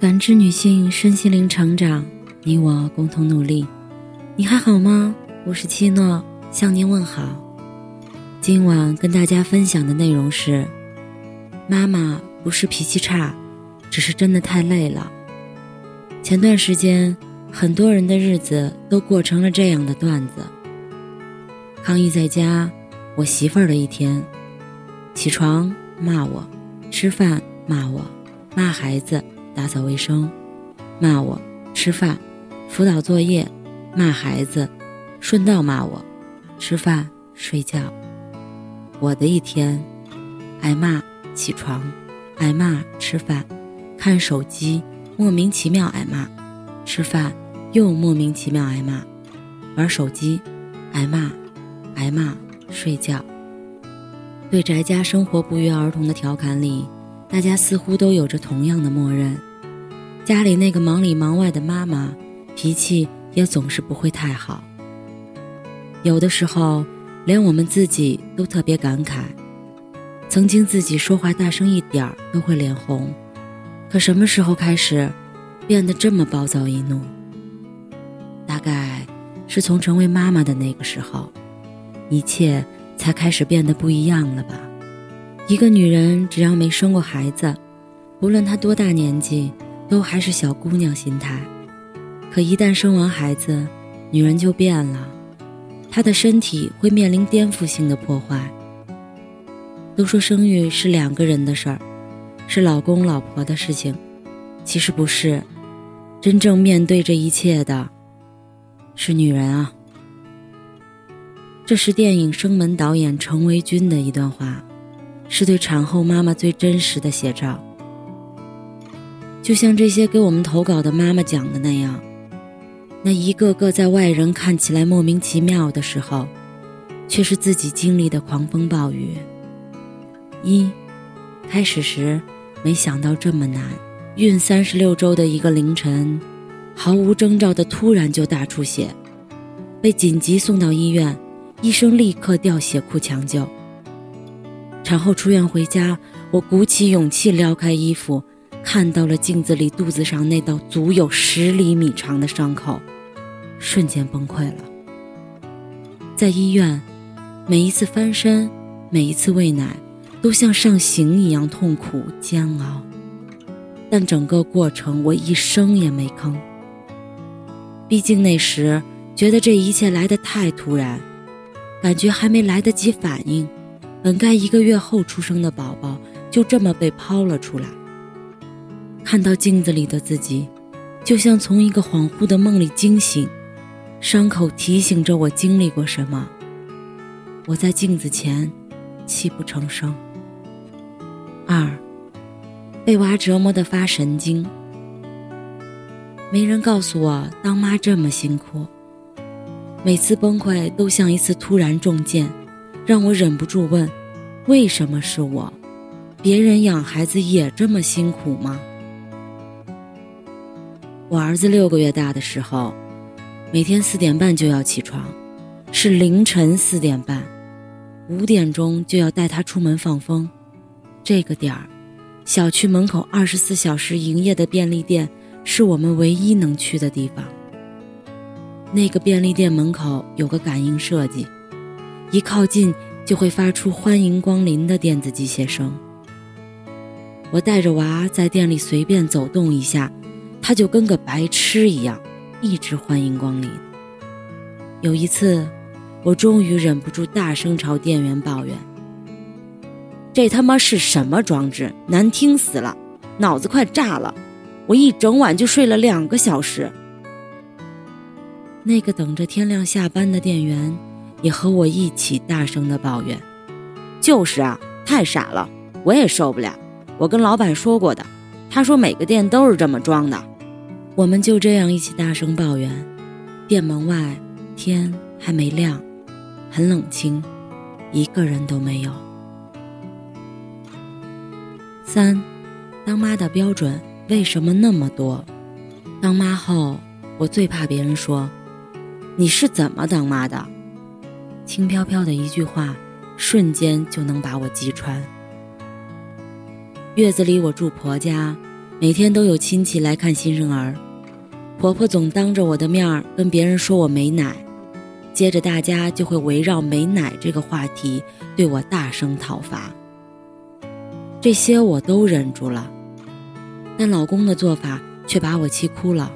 感知女性身心灵成长，你我共同努力。你还好吗？我是七诺，向您问好。今晚跟大家分享的内容是：妈妈不是脾气差，只是真的太累了。前段时间，很多人的日子都过成了这样的段子：抗疫在家，我媳妇儿的一天，起床骂我，吃饭骂我，骂孩子。打扫卫生，骂我；吃饭，辅导作业，骂孩子，顺道骂我；吃饭，睡觉。我的一天，挨骂，起床，挨骂，吃饭，看手机，莫名其妙挨骂，吃饭又莫名其妙挨骂，玩手机，挨骂，挨骂，睡觉。对宅家生活不约而同的调侃里，大家似乎都有着同样的默认。家里那个忙里忙外的妈妈，脾气也总是不会太好。有的时候，连我们自己都特别感慨：曾经自己说话大声一点儿都会脸红，可什么时候开始变得这么暴躁易怒？大概是从成为妈妈的那个时候，一切才开始变得不一样了吧？一个女人只要没生过孩子，不论她多大年纪。都还是小姑娘心态，可一旦生完孩子，女人就变了，她的身体会面临颠覆性的破坏。都说生育是两个人的事儿，是老公老婆的事情，其实不是，真正面对这一切的，是女人啊。这是电影《生门》导演程维军的一段话，是对产后妈妈最真实的写照。就像这些给我们投稿的妈妈讲的那样，那一个个在外人看起来莫名其妙的时候，却是自己经历的狂风暴雨。一，开始时没想到这么难，孕三十六周的一个凌晨，毫无征兆的突然就大出血，被紧急送到医院，医生立刻调血库抢救。产后出院回家，我鼓起勇气撩开衣服。看到了镜子里肚子上那道足有十厘米长的伤口，瞬间崩溃了。在医院，每一次翻身，每一次喂奶，都像上刑一样痛苦煎熬。但整个过程我一声也没吭。毕竟那时觉得这一切来得太突然，感觉还没来得及反应，本该一个月后出生的宝宝就这么被抛了出来。看到镜子里的自己，就像从一个恍惚的梦里惊醒，伤口提醒着我经历过什么。我在镜子前泣不成声。二，被娃折磨的发神经。没人告诉我当妈这么辛苦，每次崩溃都像一次突然中箭，让我忍不住问：为什么是我？别人养孩子也这么辛苦吗？我儿子六个月大的时候，每天四点半就要起床，是凌晨四点半，五点钟就要带他出门放风。这个点儿，小区门口二十四小时营业的便利店是我们唯一能去的地方。那个便利店门口有个感应设计，一靠近就会发出“欢迎光临”的电子机械声。我带着娃在店里随便走动一下。他就跟个白痴一样，一直欢迎光临。有一次，我终于忍不住大声朝店员抱怨：“这他妈是什么装置？难听死了，脑子快炸了！我一整晚就睡了两个小时。”那个等着天亮下班的店员也和我一起大声的抱怨：“就是啊，太傻了，我也受不了。我跟老板说过的。”他说：“每个店都是这么装的。”我们就这样一起大声抱怨。店门外天还没亮，很冷清，一个人都没有。三，当妈的标准为什么那么多？当妈后，我最怕别人说：“你是怎么当妈的？”轻飘飘的一句话，瞬间就能把我击穿。月子里我住婆家。每天都有亲戚来看新生儿，婆婆总当着我的面儿跟别人说我没奶，接着大家就会围绕没奶这个话题对我大声讨伐。这些我都忍住了，但老公的做法却把我气哭了。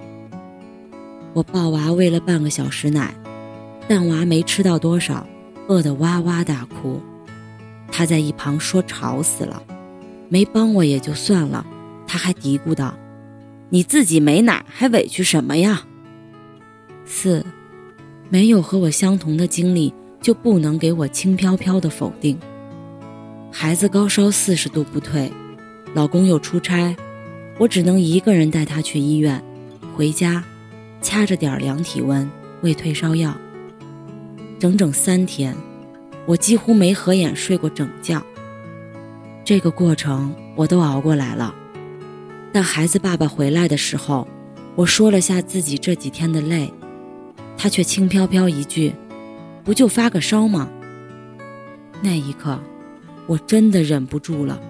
我抱娃喂了半个小时奶，但娃没吃到多少，饿得哇哇大哭。他在一旁说吵死了，没帮我也就算了。他还嘀咕道：“你自己没奶，还委屈什么呀？”四，没有和我相同的经历，就不能给我轻飘飘的否定。孩子高烧四十度不退，老公又出差，我只能一个人带他去医院，回家，掐着点量体温，喂退烧药。整整三天，我几乎没合眼睡过整觉。这个过程我都熬过来了。但孩子爸爸回来的时候，我说了下自己这几天的累，他却轻飘飘一句：“不就发个烧吗？”那一刻，我真的忍不住了，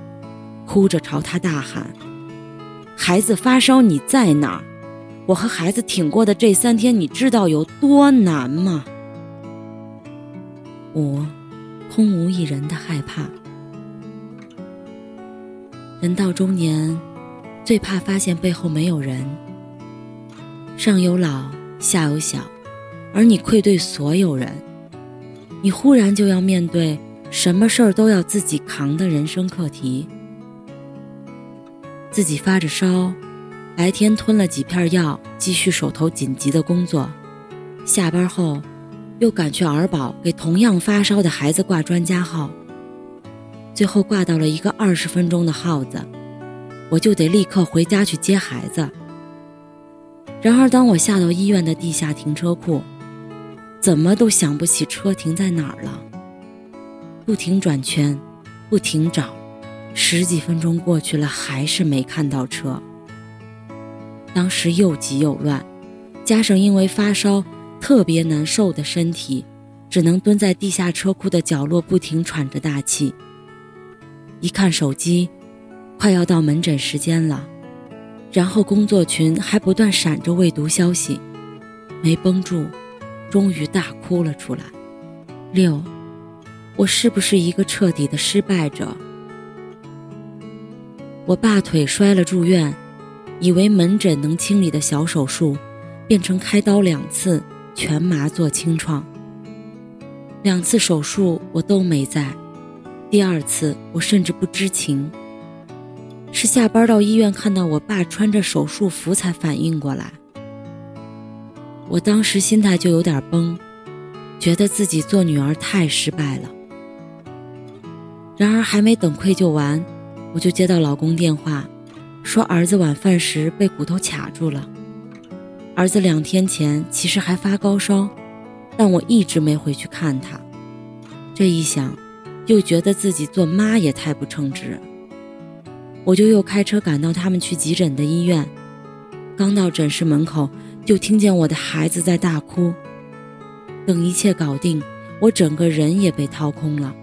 哭着朝他大喊：“孩子发烧你在哪儿？我和孩子挺过的这三天，你知道有多难吗？”五，空无一人的害怕。人到中年。最怕发现背后没有人，上有老下有小，而你愧对所有人，你忽然就要面对什么事儿都要自己扛的人生课题。自己发着烧，白天吞了几片药，继续手头紧急的工作，下班后又赶去儿保给同样发烧的孩子挂专家号，最后挂到了一个二十分钟的号子。我就得立刻回家去接孩子。然而，当我下到医院的地下停车库，怎么都想不起车停在哪儿了。不停转圈，不停找，十几分钟过去了，还是没看到车。当时又急又乱，加上因为发烧特别难受的身体，只能蹲在地下车库的角落，不停喘着大气。一看手机。快要到门诊时间了，然后工作群还不断闪着未读消息，没绷住，终于大哭了出来。六，我是不是一个彻底的失败者？我爸腿摔了住院，以为门诊能清理的小手术，变成开刀两次全麻做清创。两次手术我都没在，第二次我甚至不知情。是下班到医院看到我爸穿着手术服才反应过来。我当时心态就有点崩，觉得自己做女儿太失败了。然而还没等愧疚完，我就接到老公电话，说儿子晚饭时被骨头卡住了。儿子两天前其实还发高烧，但我一直没回去看他。这一想，又觉得自己做妈也太不称职。我就又开车赶到他们去急诊的医院，刚到诊室门口，就听见我的孩子在大哭。等一切搞定，我整个人也被掏空了。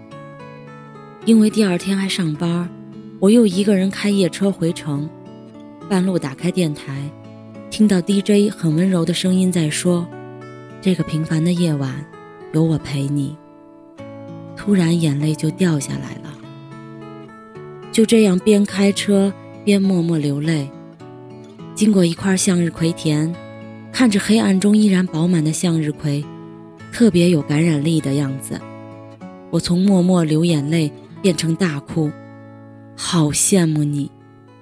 因为第二天还上班，我又一个人开夜车回城，半路打开电台，听到 DJ 很温柔的声音在说：“这个平凡的夜晚，有我陪你。”突然眼泪就掉下来了。就这样边开车边默默流泪。经过一块向日葵田，看着黑暗中依然饱满的向日葵，特别有感染力的样子。我从默默流眼泪变成大哭，好羡慕你，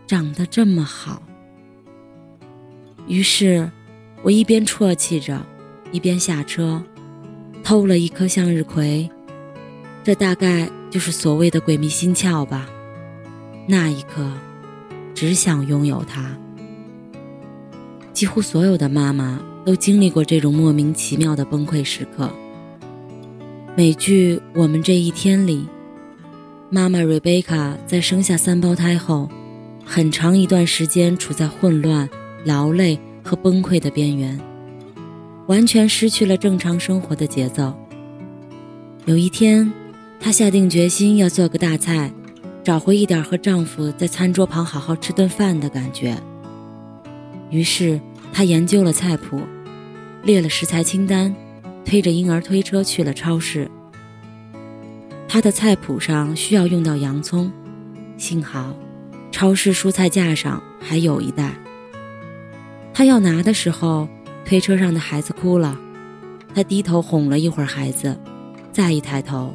长得这么好。于是，我一边啜泣着，一边下车，偷了一颗向日葵。这大概就是所谓的鬼迷心窍吧。那一刻，只想拥有他。几乎所有的妈妈都经历过这种莫名其妙的崩溃时刻。美剧《我们这一天》里，妈妈 Rebecca 在生下三胞胎后，很长一段时间处在混乱、劳累和崩溃的边缘，完全失去了正常生活的节奏。有一天，她下定决心要做个大菜。找回一点和丈夫在餐桌旁好好吃顿饭的感觉。于是她研究了菜谱，列了食材清单，推着婴儿推车去了超市。她的菜谱上需要用到洋葱，幸好超市蔬菜架上还有一袋。她要拿的时候，推车上的孩子哭了，她低头哄了一会儿孩子，再一抬头，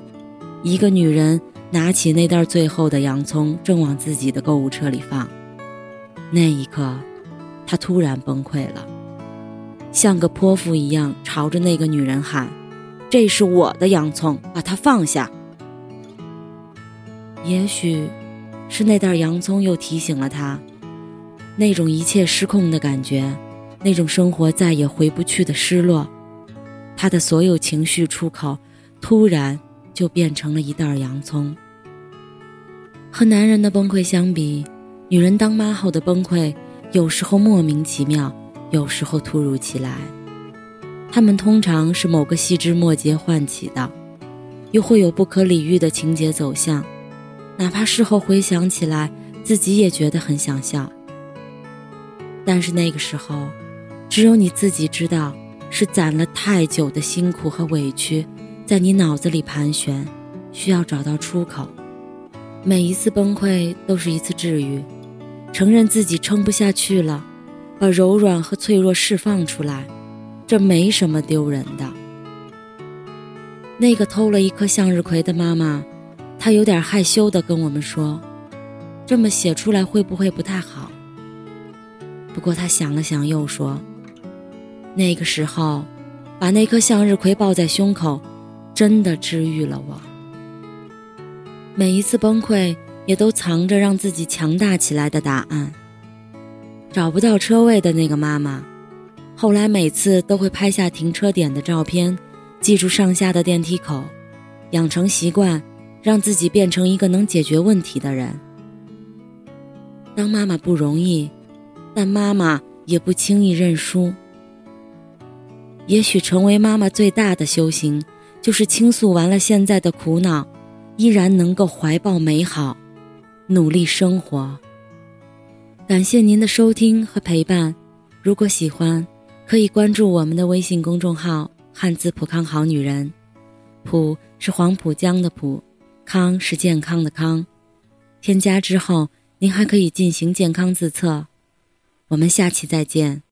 一个女人拿起那袋最后的洋葱，正往自己的购物车里放。那一刻，他突然崩溃了，像个泼妇一样朝着那个女人喊：“这是我的洋葱，把它放下。”也许，是那袋洋葱又提醒了他，那种一切失控的感觉，那种生活再也回不去的失落，他的所有情绪出口，突然就变成了一袋洋葱。和男人的崩溃相比，女人当妈后的崩溃，有时候莫名其妙，有时候突如其来。他们通常是某个细枝末节唤起的，又会有不可理喻的情节走向。哪怕事后回想起来，自己也觉得很想笑。但是那个时候，只有你自己知道，是攒了太久的辛苦和委屈，在你脑子里盘旋，需要找到出口。每一次崩溃都是一次治愈，承认自己撑不下去了，把柔软和脆弱释放出来，这没什么丢人的。那个偷了一颗向日葵的妈妈。她有点害羞地跟我们说：“这么写出来会不会不太好？”不过他想了想，又说：“那个时候，把那颗向日葵抱在胸口，真的治愈了我。每一次崩溃，也都藏着让自己强大起来的答案。找不到车位的那个妈妈，后来每次都会拍下停车点的照片，记住上下的电梯口，养成习惯。”让自己变成一个能解决问题的人。当妈妈不容易，但妈妈也不轻易认输。也许成为妈妈最大的修行，就是倾诉完了现在的苦恼，依然能够怀抱美好，努力生活。感谢您的收听和陪伴。如果喜欢，可以关注我们的微信公众号“汉字浦康好女人”，浦是黄浦江的浦。康是健康的康，添加之后，您还可以进行健康自测。我们下期再见。